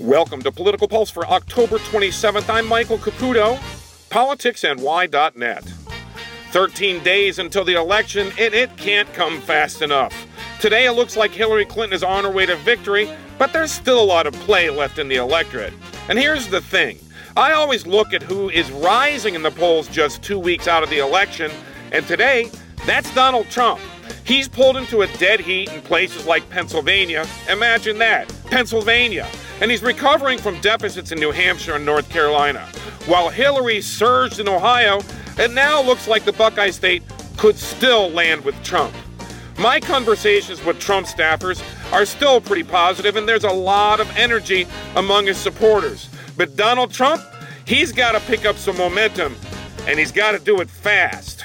Welcome to Political Pulse for October 27th. I'm Michael Caputo, politicsny.net. 13 days until the election, and it can't come fast enough. Today, it looks like Hillary Clinton is on her way to victory, but there's still a lot of play left in the electorate. And here's the thing I always look at who is rising in the polls just two weeks out of the election, and today, that's Donald Trump. He's pulled into a dead heat in places like Pennsylvania. Imagine that, Pennsylvania and he's recovering from deficits in New Hampshire and North Carolina. While Hillary surged in Ohio, it now looks like the Buckeye State could still land with Trump. My conversations with Trump staffers are still pretty positive, and there's a lot of energy among his supporters. But Donald Trump, he's got to pick up some momentum, and he's got to do it fast.